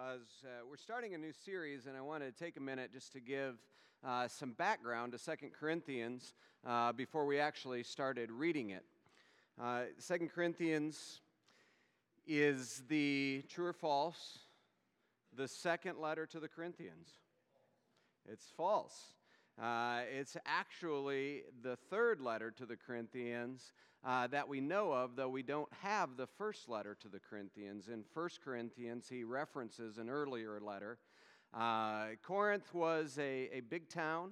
because uh, we're starting a new series, and I want to take a minute just to give uh, some background to Second Corinthians uh, before we actually started reading it. Uh, Second Corinthians is the true or false, the second letter to the Corinthians. It's false. Uh, it's actually the third letter to the Corinthians uh, that we know of, though we don't have the first letter to the Corinthians. In 1 Corinthians, he references an earlier letter. Uh, Corinth was a, a big town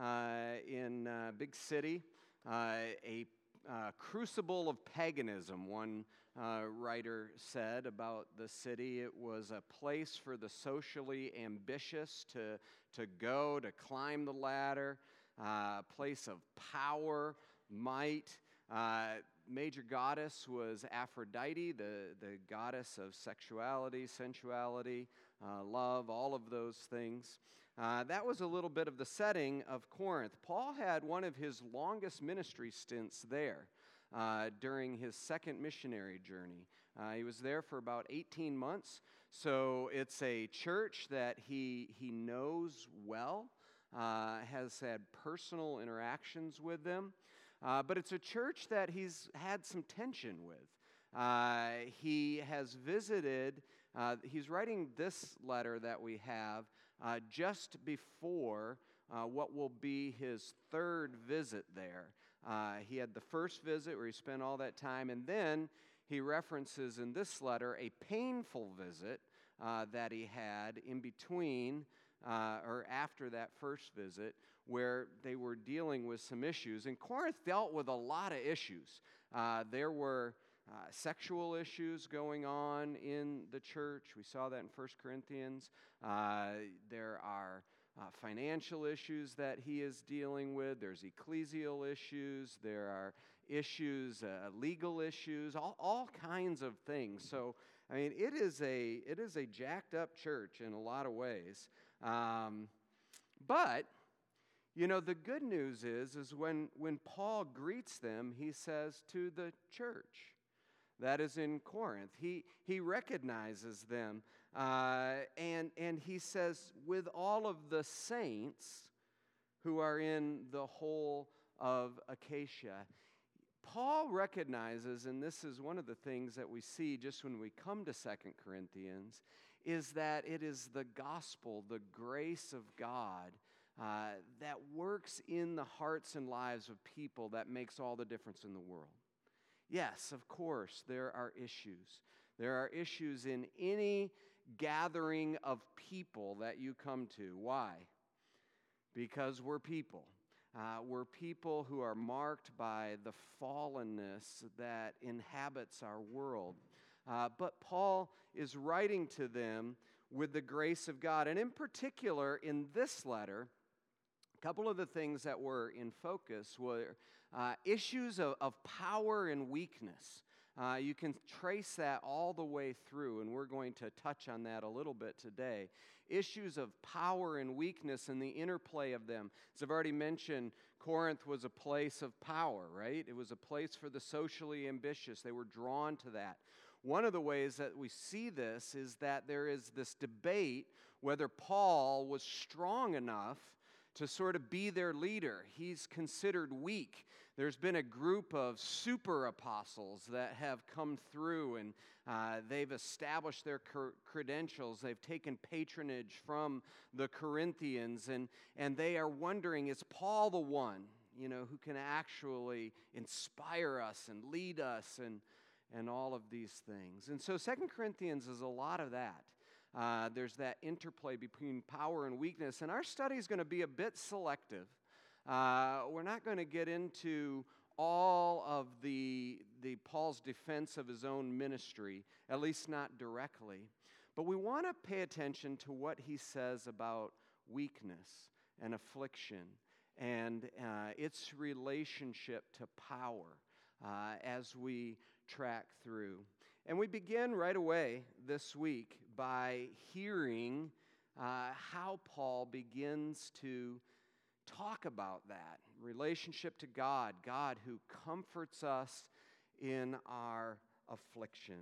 uh, in a big city, uh, a uh, crucible of paganism, one uh, writer said about the city. It was a place for the socially ambitious to, to go, to climb the ladder, a place of power, might. Uh, major goddess was Aphrodite, the, the goddess of sexuality, sensuality, uh, love, all of those things. Uh, that was a little bit of the setting of Corinth. Paul had one of his longest ministry stints there uh, during his second missionary journey. Uh, he was there for about 18 months, so it's a church that he, he knows well, uh, has had personal interactions with them. Uh, but it's a church that he's had some tension with. Uh, he has visited, uh, he's writing this letter that we have just before what will be his third visit there. Uh, he had the first visit where he spent all that time, and then he references in this letter a painful visit that he had in between or after that first visit where they were dealing with some issues. And Corinth dealt with a lot of issues. Uh, there were uh, sexual issues going on in the church. We saw that in 1 Corinthians. Uh, there are uh, financial issues that he is dealing with. There's ecclesial issues. There are issues, uh, legal issues, all, all kinds of things. So, I mean, it is a it is a jacked up church in a lot of ways. Um, but you know, the good news is, is when, when Paul greets them, he says to the church that is in Corinth, he, he recognizes them uh, and, and he says, with all of the saints who are in the whole of Achaia. Paul recognizes, and this is one of the things that we see just when we come to Second Corinthians, is that it is the gospel, the grace of God uh, that works in the hearts and lives of people that makes all the difference in the world. Yes, of course, there are issues. There are issues in any gathering of people that you come to. Why? Because we're people. Uh, we're people who are marked by the fallenness that inhabits our world. Uh, but Paul is writing to them with the grace of God. And in particular, in this letter, a couple of the things that were in focus were uh, issues of, of, power and weakness. Uh, you can trace that all the way through, and we're going to touch on that a little bit today. Issues of power and weakness and the interplay of them. As I've already mentioned, Corinth was a place of power, right? It was a place for the socially ambitious. They were drawn to that. One of the ways that we see this is that there is this debate whether Paul was strong enough to sort of be their leader. He's considered weak. There's been a group of super apostles that have come through and uh, they've established their credentials. They've taken patronage from the Corinthians and, and they are wondering is Paul the one, you know, who can actually inspire us and lead us and, and all of these things? And so Second Corinthians is a lot of that. Uh, there's that interplay between power and weakness. And our study is going to be a bit selective. Uh, we're not going to get into all of the, the Paul's defense of his own ministry, at least not directly. But we want to pay attention to what he says about weakness and affliction and uh, its relationship to power uh, as we track through. And we begin right away this week by hearing uh, how Paul begins to talk about that relationship to God, God who comforts us in our affliction,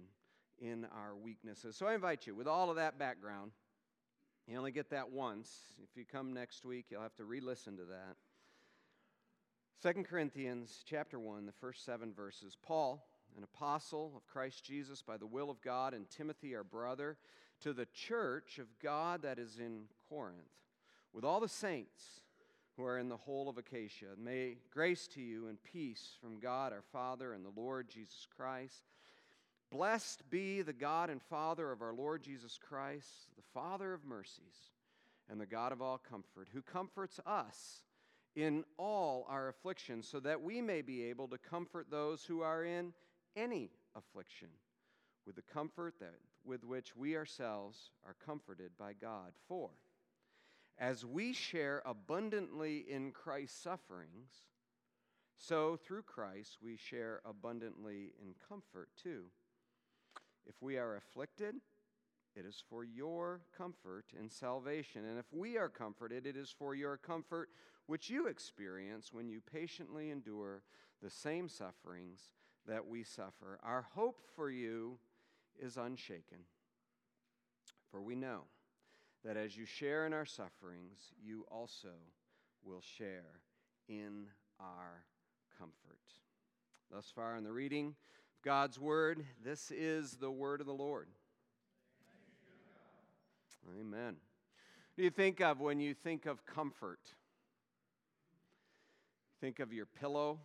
in our weaknesses. So I invite you, with all of that background, you only get that once. If you come next week, you'll have to re listen to that. 2 Corinthians chapter 1, the first seven verses. Paul, an apostle of Christ Jesus by the will of God, and Timothy, our brother, to the church of God that is in Corinth, with all the saints who are in the whole of Achaia. May grace to you and peace from God our Father and the Lord Jesus Christ. Blessed be the God and Father of our Lord Jesus Christ, the Father of mercies and the God of all comfort, who comforts us in all our affliction, so that we may be able to comfort those who are in any affliction with the comfort that, with which we ourselves are comforted by God. For as we share abundantly in Christ's sufferings, so through Christ we share abundantly in comfort too. If we are afflicted, it is for your comfort and salvation. And if we are comforted, it is for your comfort which you experience when you patiently endure the same sufferings that we suffer. Our hope for you is unshaken. For we know that as you share in our sufferings, you also will share in our comfort. Thus far in the reading of God's Word, this is the Word of the Lord. Amen. What do you think of when you think of comfort? Think of your pillow,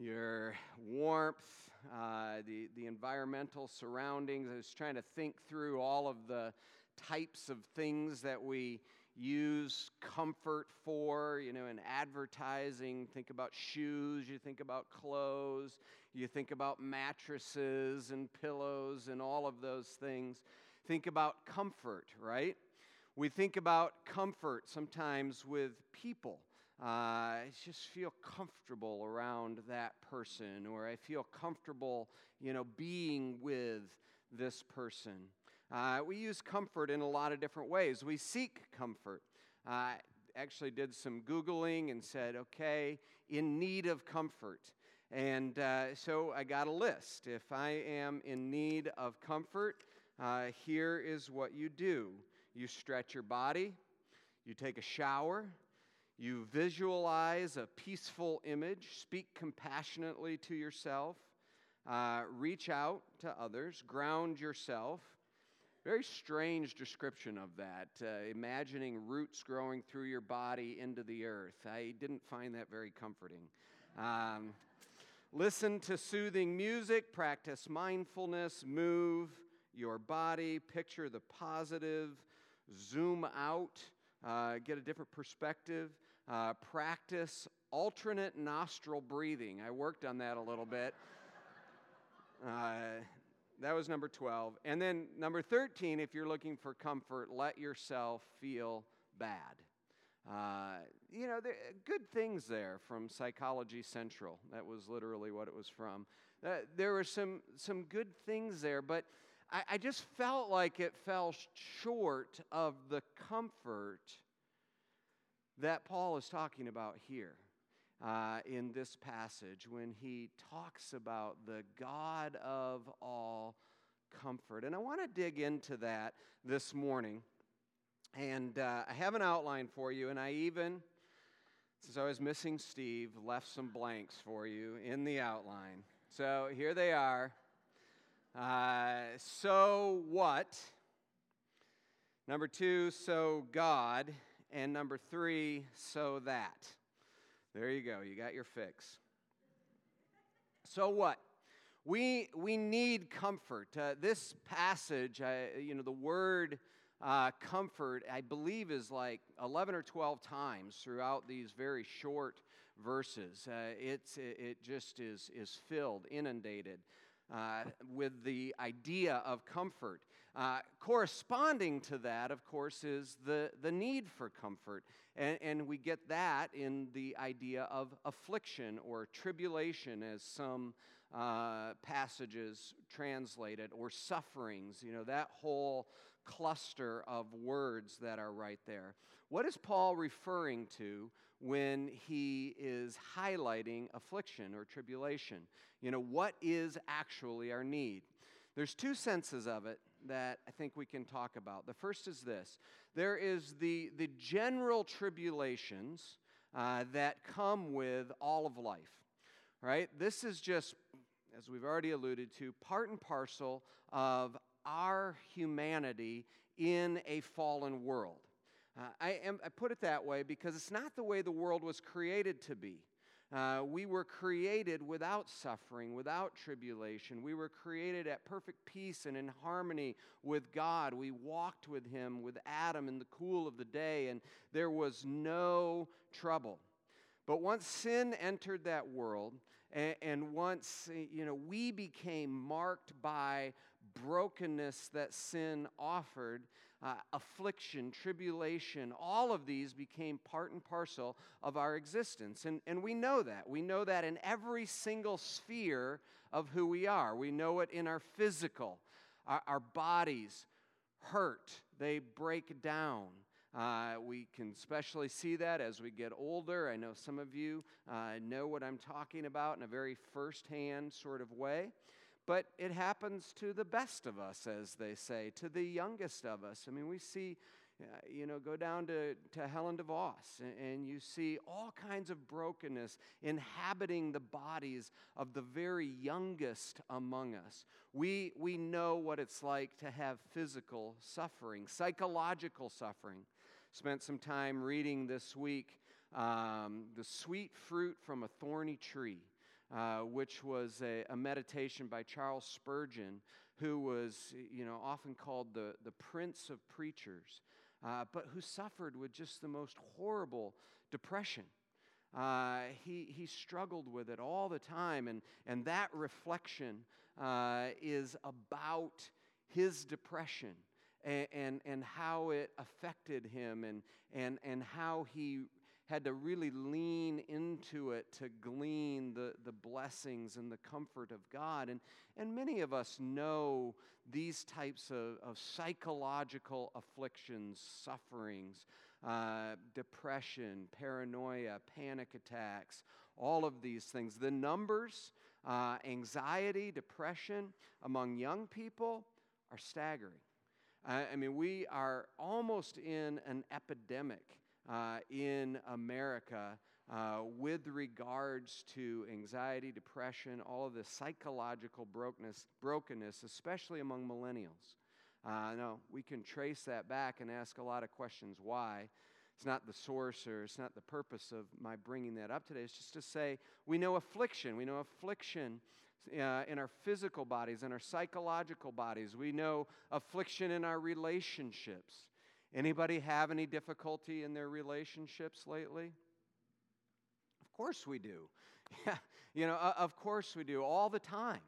your warmth, uh, the, the environmental surroundings. I was trying to think through all of the types of things that we use comfort for. You know, in advertising, think about shoes, you think about clothes, you think about mattresses and pillows and all of those things. Think about comfort, right? We think about comfort sometimes with people. Uh, I just feel comfortable around that person, or I feel comfortable, you know, being with this person. Uh, we use comfort in a lot of different ways. We seek comfort. I uh, actually did some Googling and said, okay, in need of comfort. And uh, so I got a list. If I am in need of comfort, uh, here is what you do you stretch your body, you take a shower, you visualize a peaceful image, speak compassionately to yourself, uh, reach out to others, ground yourself, very strange description of that, uh, imagining roots growing through your body into the earth. I didn't find that very comforting. Um, listen to soothing music, practice mindfulness, move your body, picture the positive, zoom out, uh, get a different perspective, uh, practice alternate nostril breathing. I worked on that a little bit. Uh, that was number 12. And then number 13, if you're looking for comfort, let yourself feel bad. Uh, you know, there, good things there from Psychology Central. That was literally what it was from. Uh, there were some, some good things there, but I, I just felt like it fell short of the comfort that Paul is talking about here uh, in this passage when he talks about the God of all comfort. And I want to dig into that this morning. And uh, I have an outline for you, and I even, since I was missing Steve, left some blanks for you in the outline. So here they are. Uh, so what? Number two, so God. And number three, so that. There you go. You got your fix. So what? We, we need comfort. Uh, this passage, uh, you know, the word uh, comfort, I believe, is like 11 or 12 times throughout these very short verses. Uh, it's, it, it, just is, is filled, inundated uh, with the idea of comfort. Uh, corresponding to that, of course, is the, the need for comfort. And, and we get that in the idea of affliction or tribulation, as some uh, passages translated, or sufferings, you know, that whole cluster of words that are right there. What is Paul referring to when he is highlighting affliction or tribulation? You know, what is actually our need? There's two senses of it that I think we can talk about. The first is this there is the, the general tribulations uh, that come with all of life, right? This is just, as we've already alluded to, part and parcel of our humanity in a fallen world. Uh, I, am, I put it that way because it's not the way the world was created to be. Uh, we were created without suffering, without tribulation. We were created at perfect peace and in harmony with God. We walked with Him, with Adam, in the cool of the day, and there was no trouble. But once sin entered that world, and, and once you know we became marked by brokenness that sin offered, uh, affliction, tribulation, all of these became part and parcel of our existence. And, and we know that. We know that in every single sphere of who we are. We know it in our physical, our, our bodies hurt, they break down. Uh, we can especially see that as we get older. I know some of you uh, know what I'm talking about in a very firsthand sort of way. But it happens to the best of us, as they say, to the youngest of us. I mean, we see, uh, you know, go down to, to Helen DeVos, and, and you see all kinds of brokenness inhabiting the bodies of the very youngest among us. We, we know what it's like to have physical suffering, psychological suffering. Spent some time reading this week um, The Sweet Fruit from a Thorny Tree uh, which was a, a, meditation by Charles Spurgeon, who was, you know, often called the, the prince of preachers, uh, but who suffered with just the most horrible depression. Uh, he, he struggled with it all the time, and, and that reflection uh, is about his depression and, and, and how it affected him and, and, and how he had to really lean into it to glean the, the blessings and the comfort of God. And, and many of us know these types of, of psychological afflictions, sufferings, uh, depression, paranoia, panic attacks, all of these things. The numbers, uh, anxiety, depression among young people are staggering. I mean, we are almost in an epidemic uh, in America uh, with regards to anxiety, depression, all of the psychological brokenness, brokenness especially among millennials. Uh, we can trace that back and ask a lot of questions why. It's not the source or it's not the purpose of my bringing that up today. It's just to say we know affliction. We know affliction uh, in our physical bodies, in our psychological bodies. We know affliction in our relationships. Anybody have any difficulty in their relationships lately? Of course we do. Yeah, you know, of course we do all the time.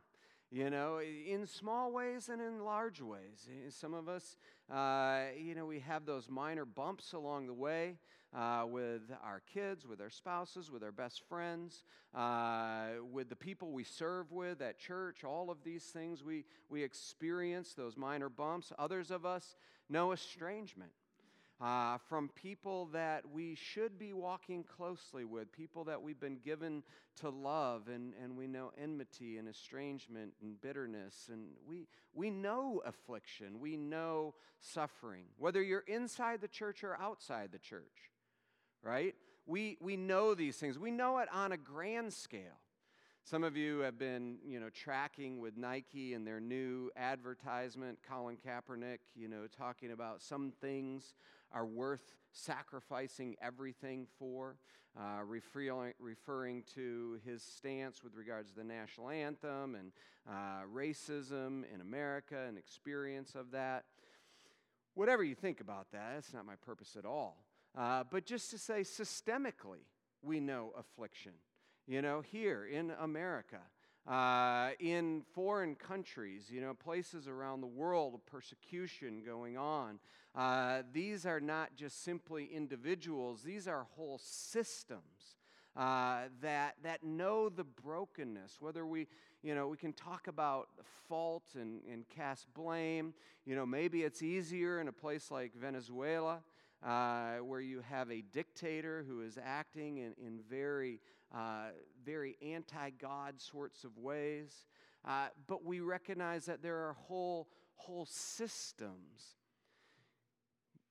You know, in small ways and in large ways. Some of us, uh, you know, we have those minor bumps along the way uh, with our kids, with our spouses, with our best friends, uh, with the people we serve with at church. All of these things we, we experience, those minor bumps. Others of us, no estrangement. Uh, from people that we should be walking closely with, people that we've been given to love, and, and we know enmity and estrangement and bitterness, and we, we know affliction, we know suffering, whether you're inside the church or outside the church, right? We, we know these things. We know it on a grand scale. Some of you have been, you know, tracking with Nike and their new advertisement, Colin Kaepernick, you know, talking about some things are worth sacrificing everything for, uh, referring, referring to his stance with regards to the national anthem and uh, racism in America and experience of that. Whatever you think about that, that's not my purpose at all. Uh, but just to say, systemically, we know affliction you know, here in America, uh, in foreign countries, you know, places around the world of persecution going on. Uh, these are not just simply individuals, these are whole systems. Uh, that, that know the brokenness, whether we, you know, we can talk about fault and, and cast blame. You know, maybe it's easier in a place like Venezuela, uh, where you have a dictator who is acting in, in very uh, very anti God sorts of ways. uh, but we recognize that there are whole, whole systems.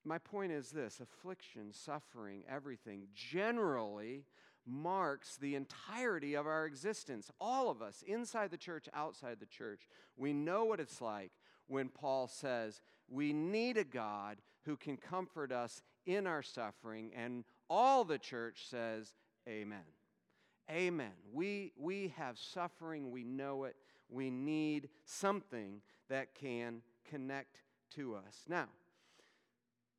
My point is this affliction, suffering, everything generally marks the entirety of our existence. All of us, inside the church, outside the church, we know what it's like when Paul says, We need a God who can comfort us in our suffering. And all the church says, Amen. Amen. We, we have suffering, we know it, we need something that can connect to us. Now,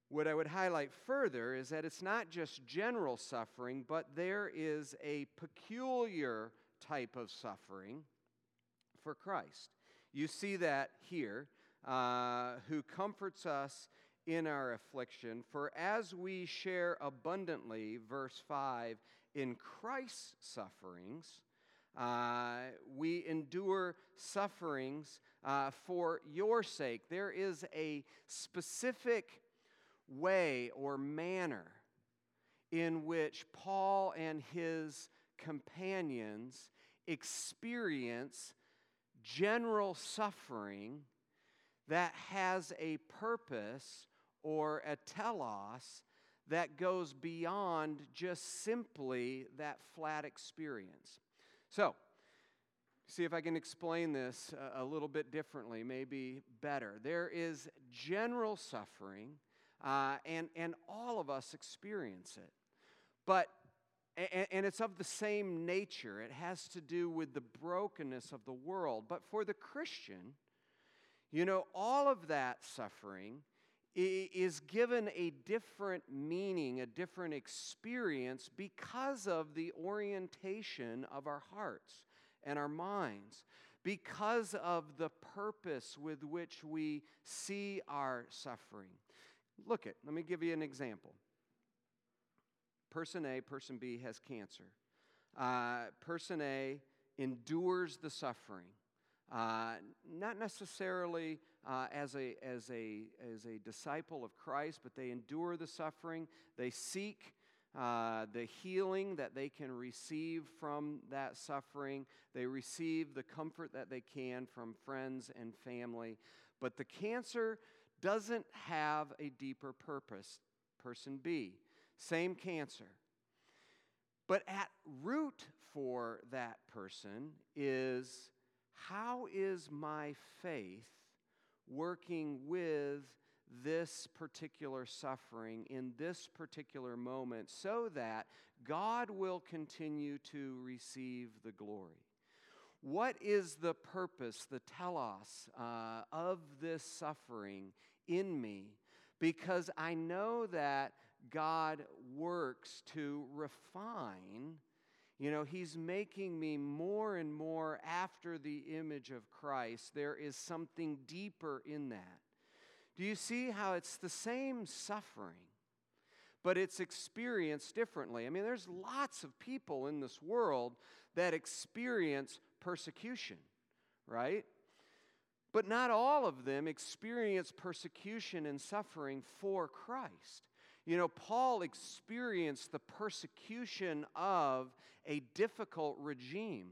what I would highlight further is that it's not just general suffering, but there is a peculiar type of suffering for Christ. You see that here, uh, who comforts us in our affliction. For as we share abundantly, verse 5, in Christ's sufferings, uh, we endure sufferings uh, for your sake. There is a specific way or manner in which Paul and his companions experience general suffering that has a purpose or a telos that goes beyond just simply that flat experience. So, see if I can explain this a, little bit differently, maybe better. There is general suffering, uh, and, and all of us experience it. But and, and it's of the same nature. It has to do with the brokenness of the world. But for the Christian, you know, all of that suffering is given a different meaning, a different experience because of the orientation of our hearts and our minds, because of the purpose with which we see our suffering. Look at, let me give you an example. Person A, person B has cancer. Uh, person A endures the suffering. Uh, not necessarily uh, as, a, as, a, as a disciple of Christ, but they endure the suffering. They seek uh, the healing that they can receive from that suffering. They receive the comfort that they can from friends and family. But the cancer doesn't have a deeper purpose. Person B, same cancer. But at root for that person is how is my faith working with this particular suffering in this particular moment so that God will continue to receive the glory? What is the purpose, the telos uh, of this suffering in me? Because I know that God works to refine you know, He's making me more and more after the image of Christ. There is something deeper in that. Do you see how it's the same suffering, but it's experienced differently? I mean, there's lots of people in this world that experience persecution, right? But not all of them experience persecution and suffering for Christ. You know, Paul experienced the persecution of a difficult regime,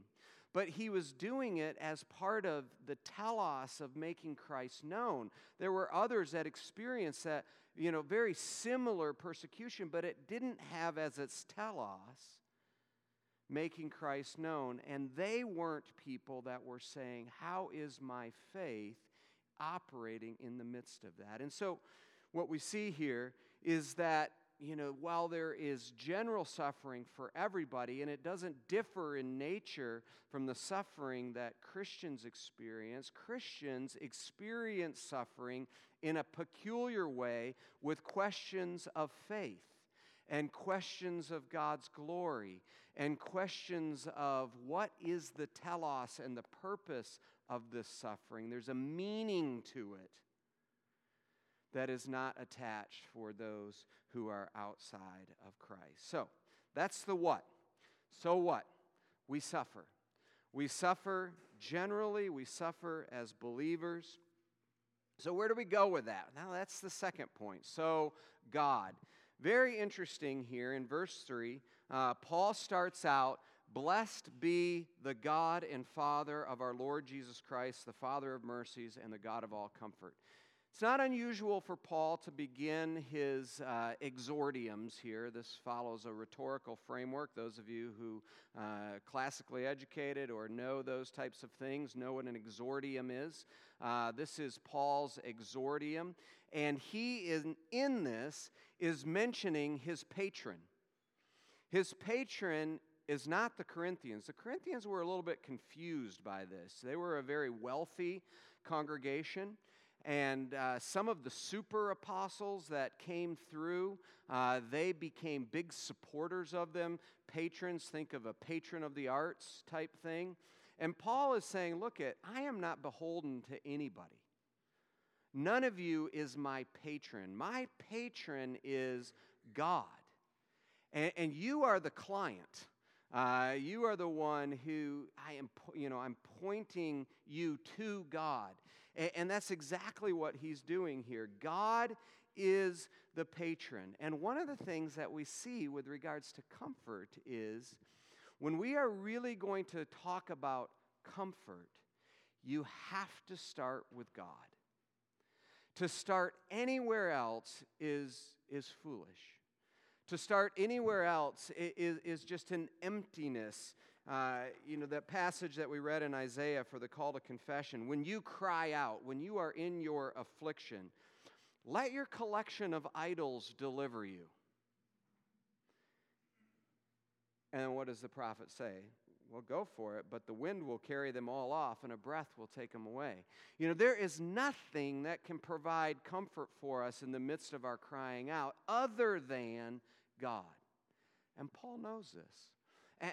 but he was doing it as part of the telos of making Christ known. There were others that experienced that, you know, very similar persecution, but it didn't have as its telos making Christ known. And they weren't people that were saying, How is my faith operating in the midst of that? And so, what we see here is that, you know, while there is general suffering for everybody, and it doesn't differ in nature from the suffering that Christians experience, Christians experience suffering in a peculiar way with questions of faith and questions of God's glory and questions of what is the telos and the purpose of this suffering. There's a meaning to it that is not attached for those who are outside of Christ. So that's the what. So what? We suffer. We suffer generally, we suffer as believers. So, where do we go with that? Now, that's the second point. So, God. Very interesting here in verse 3. Uh, Paul starts out Blessed be the God and Father of our Lord Jesus Christ, the Father of mercies and the God of all comfort. It's not unusual for Paul to begin his uh, exordiums here. This follows a rhetorical framework. Those of you who uh, classically educated or know those types of things know what an exordium is. Uh, this is Paul's exordium, and he is in this is mentioning his patron. His patron is not the Corinthians. The Corinthians were a little bit confused by this. They were a very wealthy congregation. And uh, some of the super apostles that came through, uh, they became big supporters of them. Patrons, think of a patron of the arts type thing. And Paul is saying, Look, at, I am not beholden to anybody. None of you is my patron. My patron is God. And, and you are the client. Uh, you are the one who I am, you know, I'm pointing you to God. And, and that's exactly what he's doing here. God is the patron. And one of the things that we see with regards to comfort is when we are really going to talk about comfort, you have to start with God. To start anywhere else is, is foolish. To start anywhere else is, is just an emptiness. Uh, you know, that passage that we read in Isaiah for the call to confession. When you cry out, when you are in your affliction, let your collection of idols deliver you. And what does the prophet say? Well, go for it, but the wind will carry them all off and a breath will take them away. You know, there is nothing that can provide comfort for us in the midst of our crying out other than God. And Paul knows this.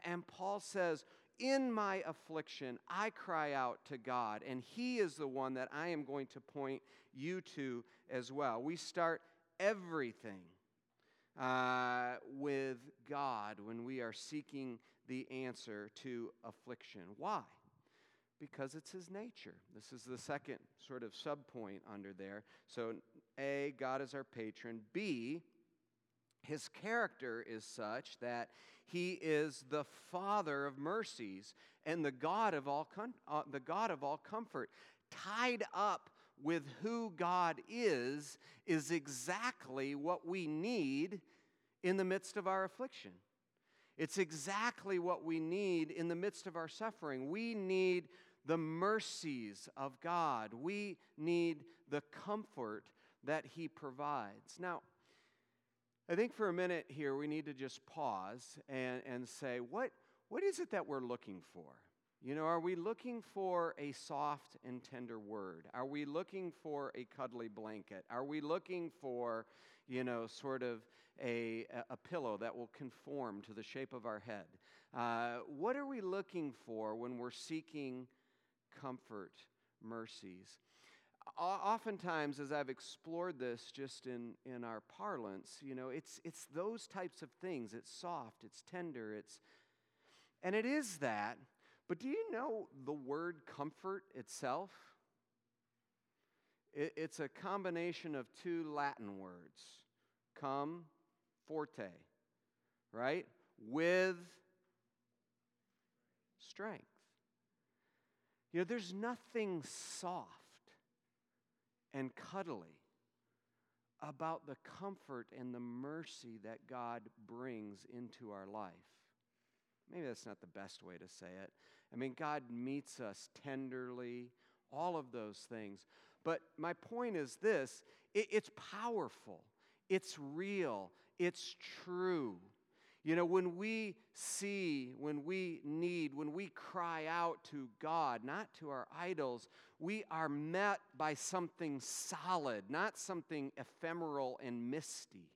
And, Paul says, In my affliction, I cry out to God, and He is the one that I am going to point you to as well. We start everything uh, with God when we are seeking the answer to affliction. Why? Because it's his nature. This is the second sort of subpoint under there. So, A, God is our patron. B, his character is such that he is the father of mercies and the God of all, com- uh, the God of all comfort. Tied up with who God is, is exactly what we need in the midst of our affliction. It's exactly what we need in the midst of our suffering. We need the mercies of God, we need the comfort that He provides. Now, I think for a minute here, we need to just pause and, and say, what, what is it that we're looking for? You know, are we looking for a soft and tender word? Are we looking for a cuddly blanket? Are we looking for, you know, sort of a, a pillow that will conform to the shape of our head? Uh, what are we looking for when we're seeking comfort, mercies? Oftentimes as i've explored this just in, in our parlance you know it's, it's those types of things. It's soft it's tender it's and it is that but do you know the word comfort itself? It, it's a combination of two latin words come forte right? With strength. You know there's nothing soft and cuddly about the comfort and the mercy that God brings into our life. Maybe that's not the best way to say it. I mean, God meets us tenderly, all of those things. But my point is this it, it's powerful, it's real, it's true. You know, when we see, when we need, when we cry out to God, not to our idols, we are met by something solid, not something ephemeral and misty.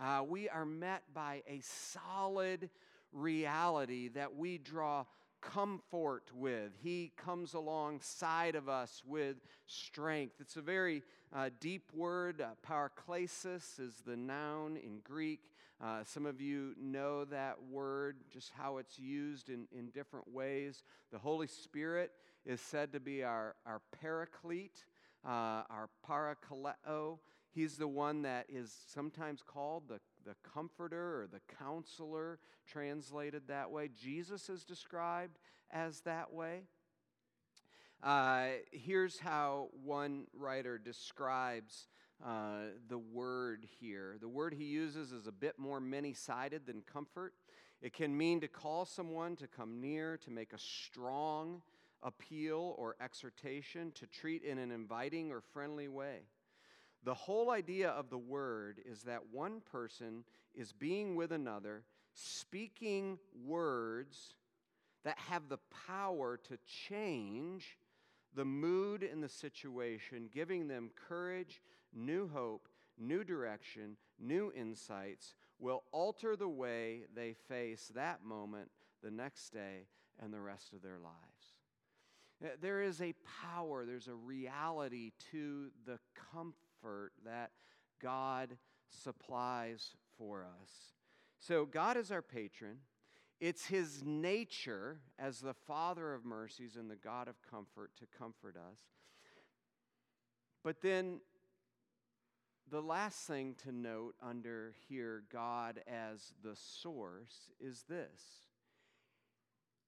Uh, we are met by a solid reality that we draw comfort with. He comes alongside of us with strength. It's a very uh, deep word. Uh, paraklesis is the noun in Greek. Uh, some of you know that word, just how it's used in, in different ways. The Holy Spirit is said to be our, our paraclete, uh, our parakaleo. He's the one that is sometimes called the, the comforter or the counselor, translated that way. Jesus is described as that way. Uh, here's how one writer describes uh, the word here. The word he uses is a bit more many sided than comfort. It can mean to call someone to come near, to make a strong appeal or exhortation, to treat in an inviting or friendly way. The whole idea of the word is that one person is being with another, speaking words that have the power to change the mood in the situation, giving them courage, new hope, new direction, new insights, will alter the way they face that moment, the next day, and the rest of their lives. Uh, there is a power, there's a reality to the comfort that God supplies for us. So, God is our patron. It's his nature as the Father of mercies and the God of comfort to comfort us. But then the last thing to note under here, God as the source, is this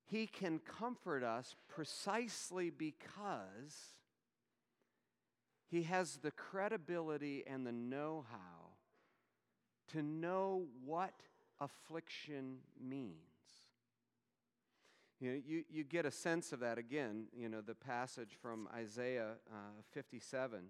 He can comfort us precisely because He has the credibility and the know how to know what affliction means. You, know, you, you get a sense of that again, you know, the passage from Isaiah uh, 57.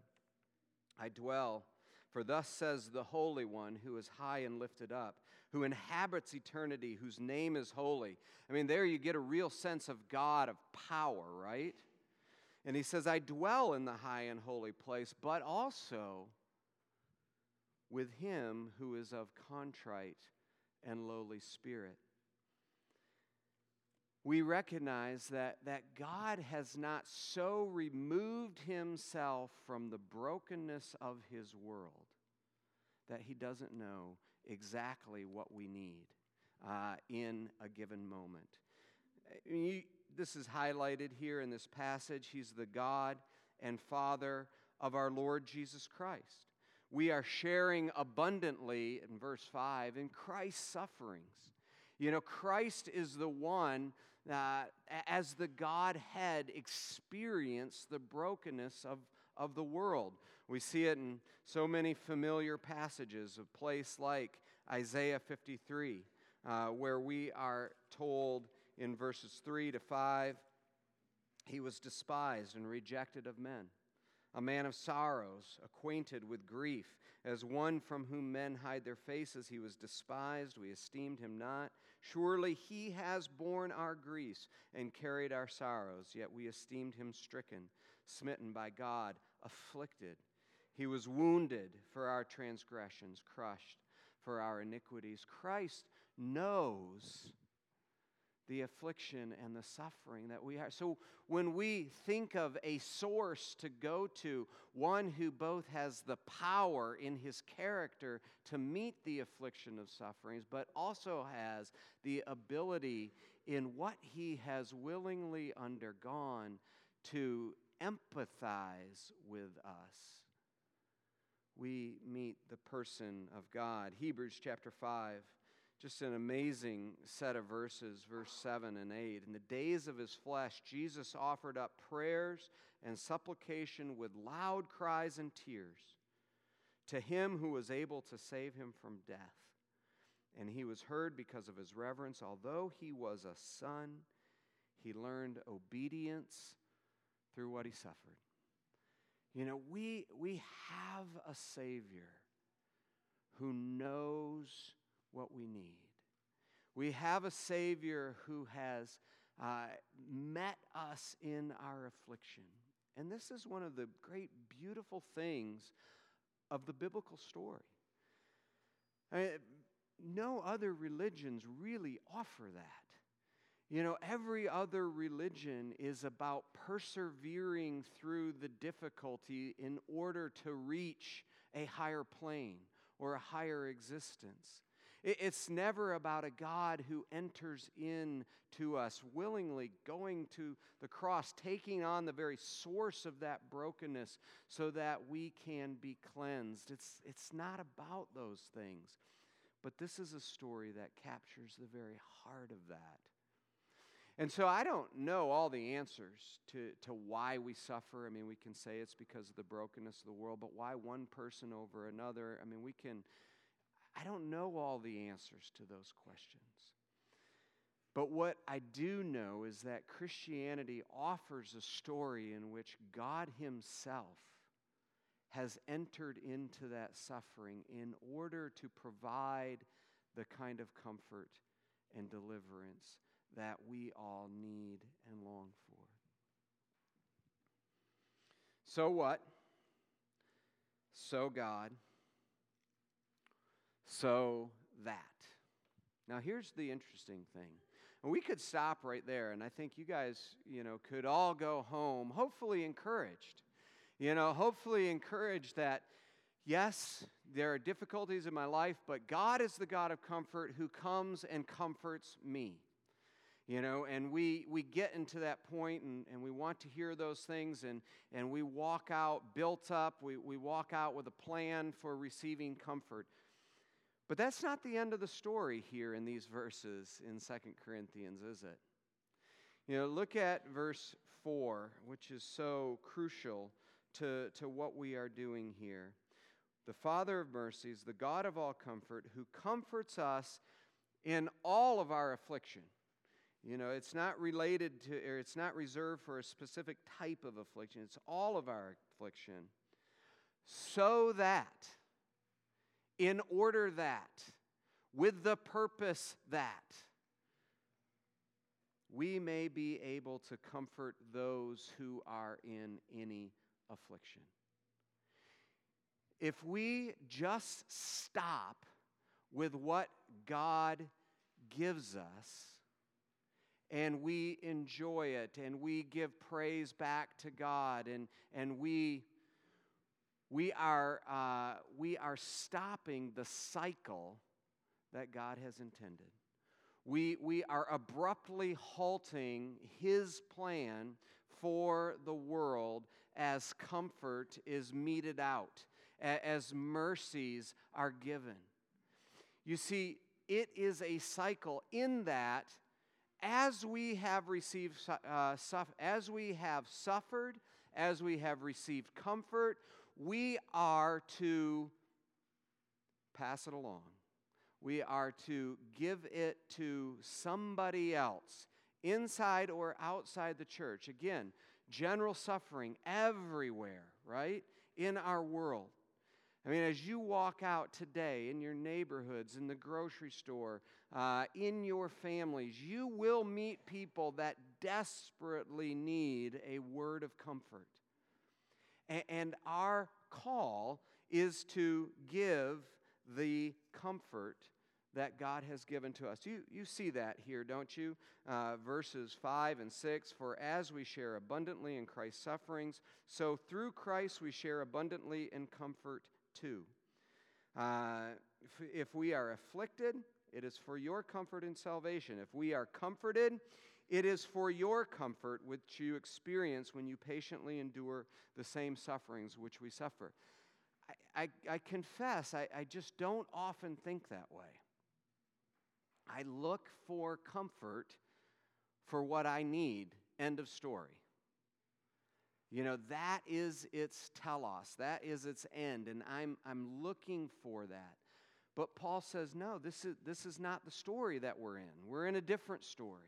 I dwell, for thus says the Holy One who is high and lifted up, who inhabits eternity, whose name is holy. I mean, there you get a real sense of God, of power, right? And he says, I dwell in the high and holy place, but also with him who is of contrite and lowly spirit we recognize that, that God has not so removed himself from the brokenness of his world that he doesn't know exactly what we need uh, in a given moment. This is highlighted here in this passage. He's the God and Father of our Lord Jesus Christ. We are sharing abundantly, in verse 5, in Christ's sufferings. You know, Christ is the one uh, as the Godhead experience the brokenness of, of the world. We see it in so many familiar passages, a place like Isaiah 53, uh, where we are told in verses 3 to 5 he was despised and rejected of men, a man of sorrows, acquainted with grief. As one from whom men hide their faces, he was despised. We esteemed him not. Surely he has borne our griefs and carried our sorrows, yet we esteemed him stricken, smitten by God, afflicted. He was wounded for our transgressions, crushed for our iniquities. Christ knows the affliction and the suffering that we have. So when we think of a source to go to, one who both has the power in his character to meet the affliction of sufferings, but also has the ability in what he has willingly undergone to empathize with us. We meet the person of God. Hebrews chapter 5 just an amazing set of verses, verse 7 and 8. In the days of his flesh, Jesus offered up prayers and supplication with loud cries and tears to him who was able to save him from death. And he was heard because of his reverence. Although he was a son, he learned obedience through what he suffered. You know, we, we have a Savior who knows what we need. We have a Savior who has uh, met us in our affliction. And this is one of the great, beautiful things of the biblical story. I no other religions really offer that. You know, every other religion is about persevering through the difficulty in order to reach a higher plane or a higher existence. It's never about a God who enters in to us willingly, going to the cross, taking on the very source of that brokenness so that we can be cleansed. It's, it's not about those things. But this is a story that captures the very heart of that. And so I don't know all the answers to, to why we suffer. I mean, we can say it's because of the brokenness of the world, but why one person over another? I mean, we can, I don't know all the answers to those questions. But what I do know is that Christianity offers a story in which God Himself has entered into that suffering in order to provide the kind of comfort and deliverance that we all need and long for. So what? So God. So that. Now here's the interesting thing. We could stop right there, and I think you guys, you know, could all go home, hopefully encouraged. You know, hopefully encouraged that yes, there are difficulties in my life, but God is the God of comfort who comes and comforts me you know and we we get into that point and, and we want to hear those things and and we walk out built up we, we walk out with a plan for receiving comfort but that's not the end of the story here in these verses in Second corinthians is it you know look at verse 4 which is so crucial to, to what we are doing here the father of mercies the god of all comfort who comforts us in all of our affliction you know, it's not related to, or it's not reserved for a specific type of affliction. It's all of our affliction. So that, in order that, with the purpose that, we may be able to comfort those who are in any affliction. If we just stop with what God gives us, and we enjoy it and we give praise back to God and, and we, we, are, uh, we are stopping the cycle that God has intended. We, we are abruptly halting His plan for the world as comfort is meted out, as mercies are given. You see, it is a cycle in that as we have received, uh, as we have suffered, as we have received comfort, we are to pass it along. We are to give it to somebody else, inside or outside the church. Again, general suffering everywhere, right? In our world. I mean, as you walk out today in your neighborhoods, in the grocery store, uh, in your families, you will meet people that desperately need a word of comfort. And our call is to give the comfort that God has given to us. You, you see that here, don't you? Uh, verses 5 and 6 For as we share abundantly in Christ's sufferings, so through Christ we share abundantly in comfort too. Uh, if, if we are afflicted, it is for your comfort and salvation. If we are comforted, it is for your comfort which you experience when you patiently endure the same sufferings which we suffer. I, I, I confess, I, I just don't often think that way. I look for comfort for what I need. End of story. You know, that is its telos, that is its end, and I'm, I'm looking for that. But Paul says, no, this is, this is not the story that we're in. We're in a different story.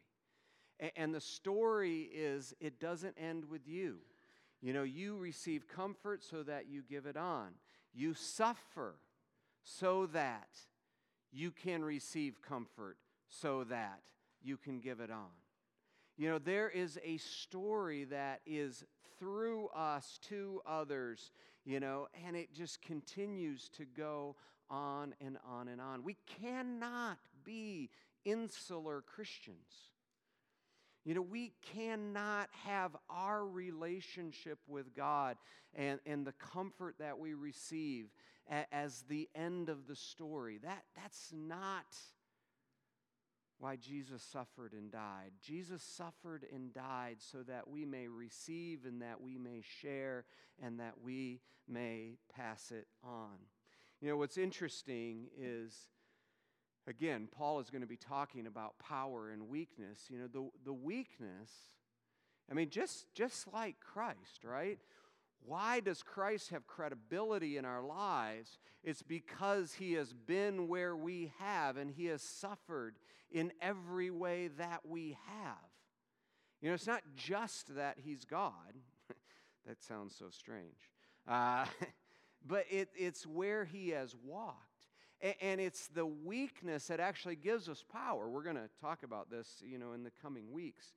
And, the story is it doesn't end with you. You know, you receive comfort so that you give it on, you suffer so that you can receive comfort so that you can give it on. You know, there is a story that is through us to others, you know, and it just continues to go on and on and on. We cannot be insular Christians. You know, we cannot have our relationship with God and, and the comfort that we receive a- as the end of the story. That, that's not why Jesus suffered and died. Jesus suffered and died so that we may receive and that we may share and that we may pass it on. You know, what's interesting is, again, Paul is going to be talking about power and weakness. You know, the, the weakness, I mean, just, just like Christ, right? Why does Christ have credibility in our lives? It's because he has been where we have and he has suffered in every way that we have. You know, it's not just that he's God. that sounds so strange. Uh, but it, it's where he has walked. And, it's the weakness that actually gives us power. We're going to talk about this, you know, in the coming weeks.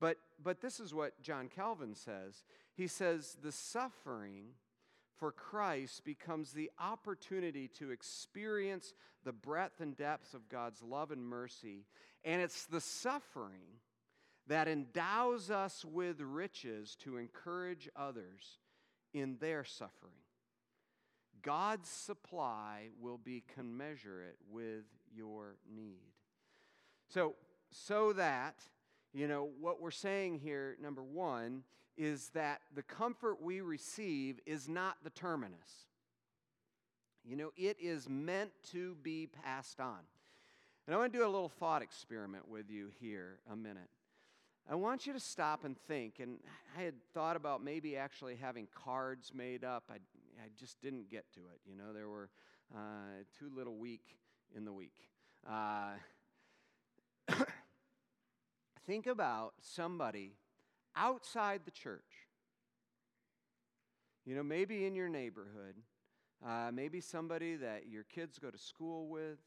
But, but this is what John Calvin says. He says, the suffering for Christ becomes the opportunity to experience the breadth and depth of God's love and mercy. And it's the suffering that endows us with riches to encourage others in their suffering. God's supply will be commensurate with your need. So, so that, you know, what we're saying here, number one, is that the comfort we receive is not the terminus. You know, it is meant to be passed on. And I want to do a little thought experiment with you here a minute. I want you to stop and think. And I had thought about maybe actually having cards made up. I, I just didn't get to it. You know, there were uh, too little week in the week. Uh, think about somebody outside the church. You know, maybe in your neighborhood, uh, maybe somebody that your kids go to school with.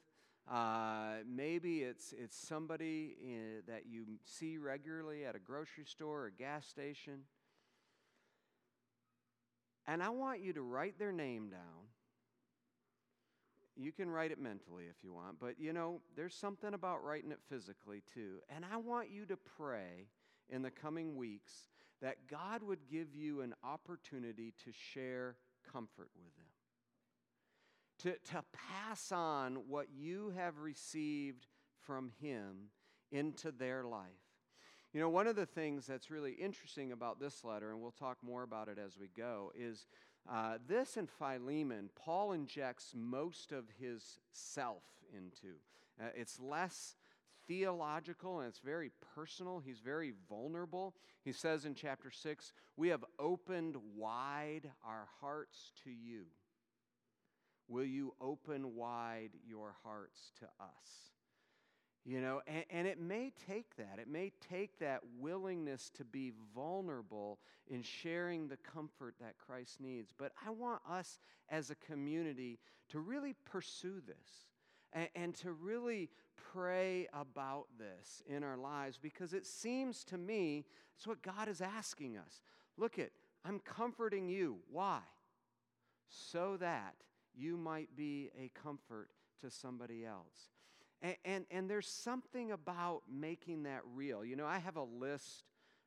Uh, maybe it's, it's somebody in, that you see regularly at a grocery store or gas station. And I want you to write their name down. You can write it mentally if you want, but you know, there's something about writing it physically too. And I want you to pray in the coming weeks that God would give you an opportunity to share comfort with them, to, to pass on what you have received from Him into their life. You know, one of the things that's really interesting about this letter, and we'll talk more about it as we go, is uh, this in Philemon, Paul injects most of his self into. Uh, it's less theological and it's very personal. He's very vulnerable. He says in chapter 6, We have opened wide our hearts to you. Will you open wide your hearts to us? You know, and, and, it may take that. It may take that willingness to be vulnerable in sharing the comfort that Christ needs. But I want us as a community to really pursue this and, and to really pray about this in our lives because it seems to me it's what God is asking us. Look at, I'm comforting you. Why? So that you might be a comfort to somebody else. And, and, and, there's something about making that real. You know, I have a list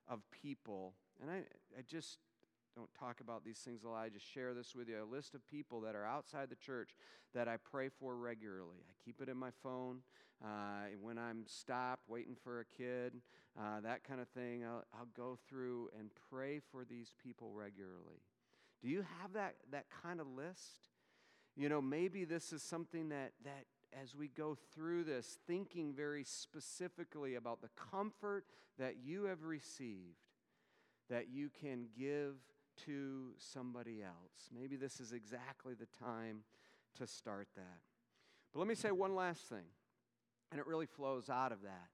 of people, and I, I just don't talk about these things a lot. I just share this with you. A list of people that are outside the church that I pray for regularly. I keep it in my phone. Uh, when I'm stopped waiting for a kid, uh, that kind of thing, I'll, I'll go through and pray for these people regularly. Do you have that, that kind of list? You know, maybe this is something that, that as we go through this, thinking very specifically about the comfort that you have received, that you can give to somebody else. Maybe this is exactly the time to start that. But let me say one last thing, and it really flows out of that.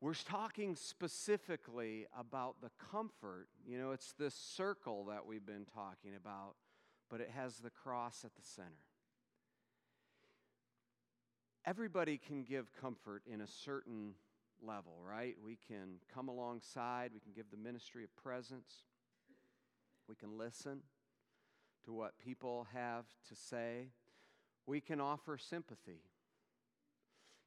We're talking specifically about the comfort. You know, it's this circle that we've been talking about, but it has the cross at the center. Everybody can give comfort in a certain level, right? We can come alongside, we can give the ministry of presence. We can listen to what people have to say. We can offer sympathy.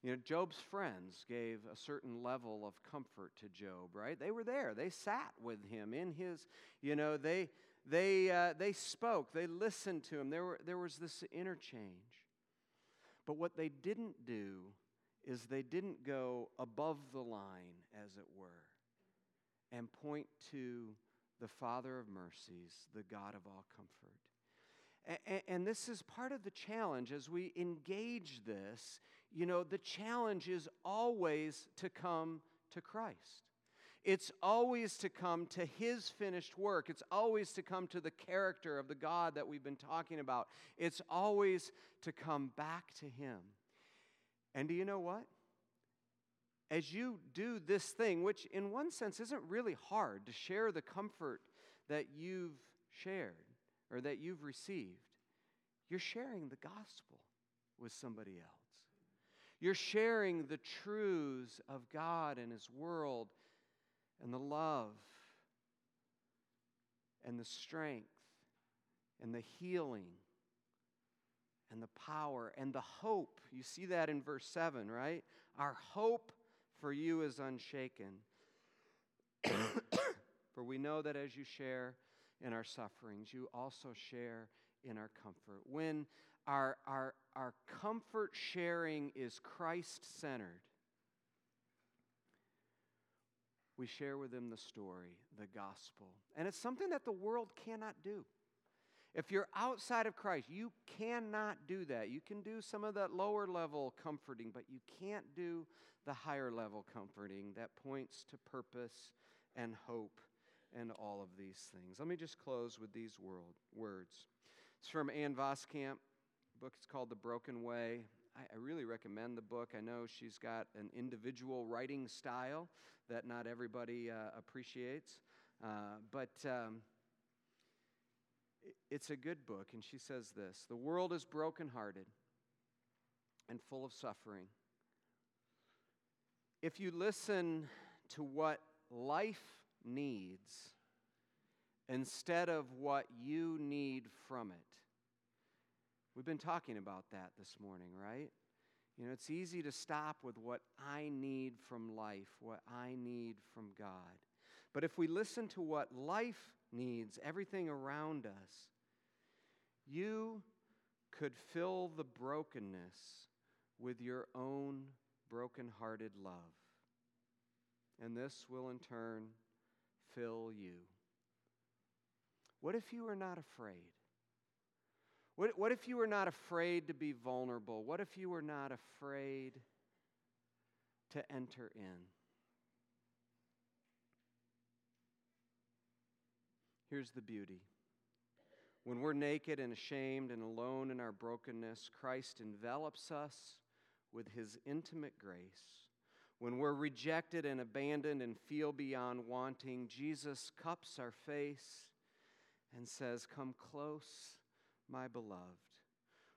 You know, Job's friends gave a certain level of comfort to Job, right? They were there. They sat with him in his, you know, they they, uh, they spoke, they listened to him. There, were, there was this interchange. But what they didn't do is they didn't go above the line, as it were, and point to the Father of mercies, the God of all comfort. And, this is part of the challenge as we engage this. You know, the challenge is always to come to Christ. It's always to come to His finished work. It's always to come to the character of the God that we've been talking about. It's always to come back to Him. And do you know what? As you do this thing, which in one sense isn't really hard to share the comfort that you've shared or that you've received, you're sharing the gospel with somebody else. You're sharing the truths of God and His world and the love and the strength and the healing and the power and the hope. You see that in verse 7, right? Our hope for you is unshaken. for we know that as you share in our sufferings, you also share in our comfort. When our, our, our comfort sharing is Christ centered, we share with them the story, the gospel. And it's something that the world cannot do. If you're outside of Christ, you cannot do that. You can do some of that lower level comforting, but you can't do the higher level comforting that points to purpose and hope and all of these things. Let me just close with these world, words. It's from Ann Voskamp. The book is called The Broken Way. I, I really recommend the book. I know she's got an individual writing style that not everybody uh, appreciates. Uh, but um, it's a good book, and she says this The world is brokenhearted and full of suffering. If you listen to what life needs instead of what you need from it, we've been talking about that this morning, right? You know, it's easy to stop with what I need from life, what I need from God. But if we listen to what life needs, everything around us, you could fill the brokenness with your own broken-hearted love. And this will in turn fill you. What if you are not afraid? What, what if you were not afraid to be vulnerable? What if you were not afraid to enter in? Here's the beauty. When we're naked and ashamed and alone in our brokenness, Christ envelops us with his intimate grace. When we're rejected and abandoned and feel beyond wanting, Jesus cups our face and says, Come close my beloved.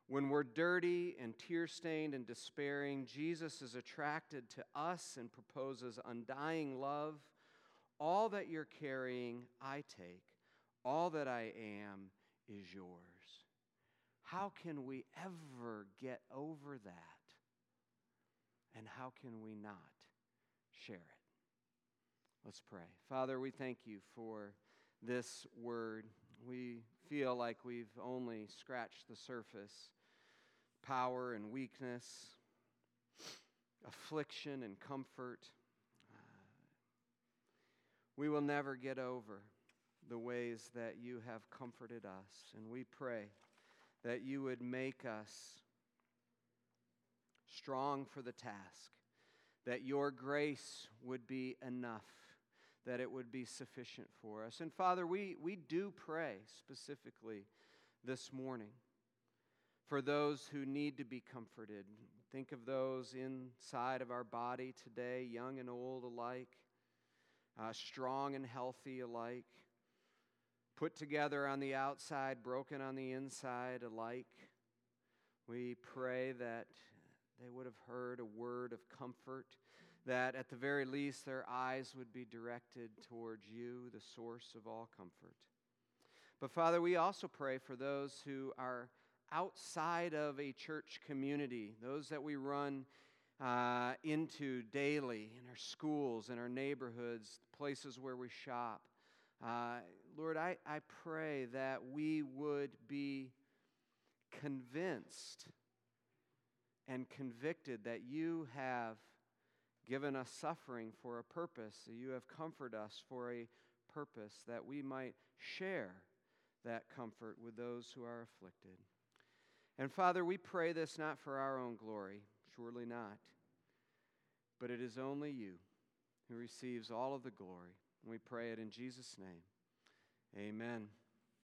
When we're dirty and tear stained and despairing, Jesus is attracted to us and proposes undying love. All that you're carrying, I take. All that I am is yours. How can we ever get over that? And how can we not share it? Let's pray. Father, we thank you for this word. We feel like we've only scratched the surface. Power and weakness, affliction and comfort. Uh, we will never get over the ways that you have comforted us. And we pray that you would make us strong for the task, that your grace would be enough that it would be sufficient for us. And Father, we, we do pray specifically this morning for those who need to be comforted. Think of those inside of our body today, young and old alike, uh, strong and healthy alike, put together on the outside, broken on the inside alike. We pray that they would have heard a word of comfort that at the very least their eyes would be directed towards you, the source of all comfort. But Father, we also pray for those who are outside of a church community, those that we run uh, into daily in our schools, in our neighborhoods, places where we shop. Uh, Lord, I, I pray that we would be convinced and convicted that you have given us suffering for a purpose, you have comforted us for a purpose, that we might share that comfort with those who are afflicted. And Father, we pray this not for our own glory, surely not, but it is only you who receives all of the glory. And we pray it in Jesus' name. Amen.